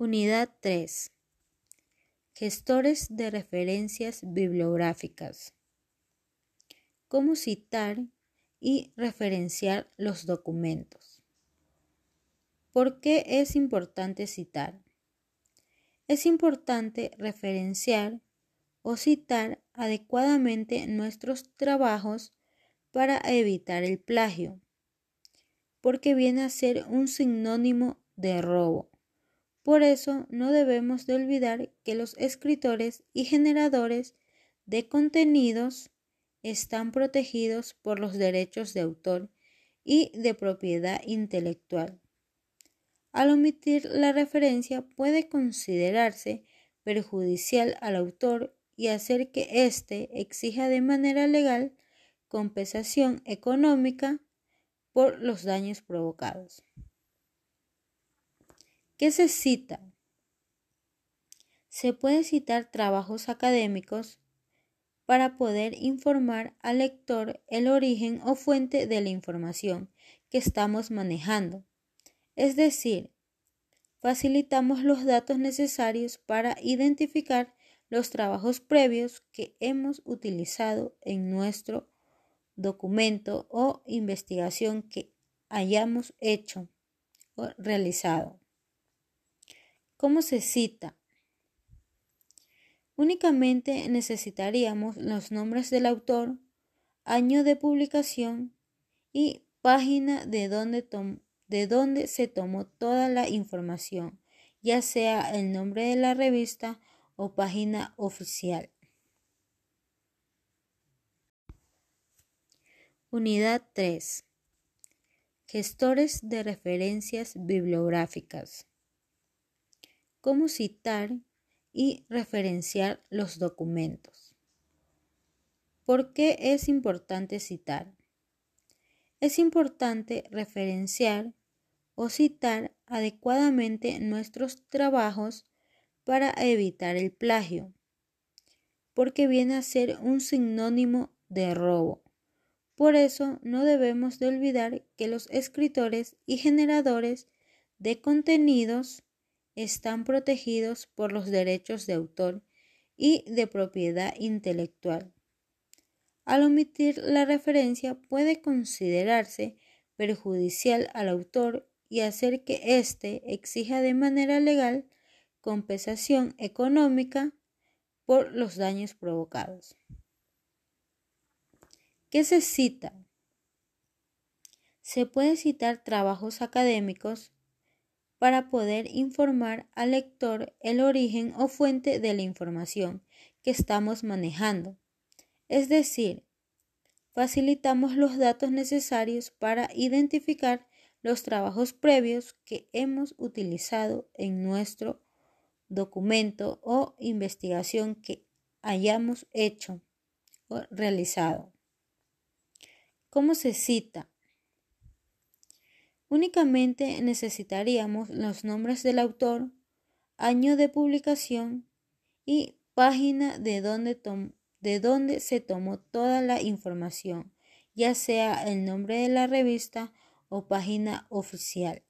Unidad 3. Gestores de referencias bibliográficas. ¿Cómo citar y referenciar los documentos? ¿Por qué es importante citar? Es importante referenciar o citar adecuadamente nuestros trabajos para evitar el plagio, porque viene a ser un sinónimo de robo por eso no debemos de olvidar que los escritores y generadores de contenidos están protegidos por los derechos de autor y de propiedad intelectual. Al omitir la referencia puede considerarse perjudicial al autor y hacer que éste exija de manera legal compensación económica por los daños provocados. ¿Qué se cita? Se puede citar trabajos académicos para poder informar al lector el origen o fuente de la información que estamos manejando. Es decir, facilitamos los datos necesarios para identificar los trabajos previos que hemos utilizado en nuestro documento o investigación que hayamos hecho o realizado. ¿Cómo se cita? Únicamente necesitaríamos los nombres del autor, año de publicación y página de donde, de donde se tomó toda la información, ya sea el nombre de la revista o página oficial. Unidad 3. Gestores de referencias bibliográficas cómo citar y referenciar los documentos. ¿Por qué es importante citar? Es importante referenciar o citar adecuadamente nuestros trabajos para evitar el plagio, porque viene a ser un sinónimo de robo. Por eso no debemos de olvidar que los escritores y generadores de contenidos están protegidos por los derechos de autor y de propiedad intelectual. Al omitir la referencia puede considerarse perjudicial al autor y hacer que éste exija de manera legal compensación económica por los daños provocados. ¿Qué se cita? Se puede citar trabajos académicos para poder informar al lector el origen o fuente de la información que estamos manejando. Es decir, facilitamos los datos necesarios para identificar los trabajos previos que hemos utilizado en nuestro documento o investigación que hayamos hecho o realizado. ¿Cómo se cita? Únicamente necesitaríamos los nombres del autor, año de publicación y página de donde, de donde se tomó toda la información, ya sea el nombre de la revista o página oficial.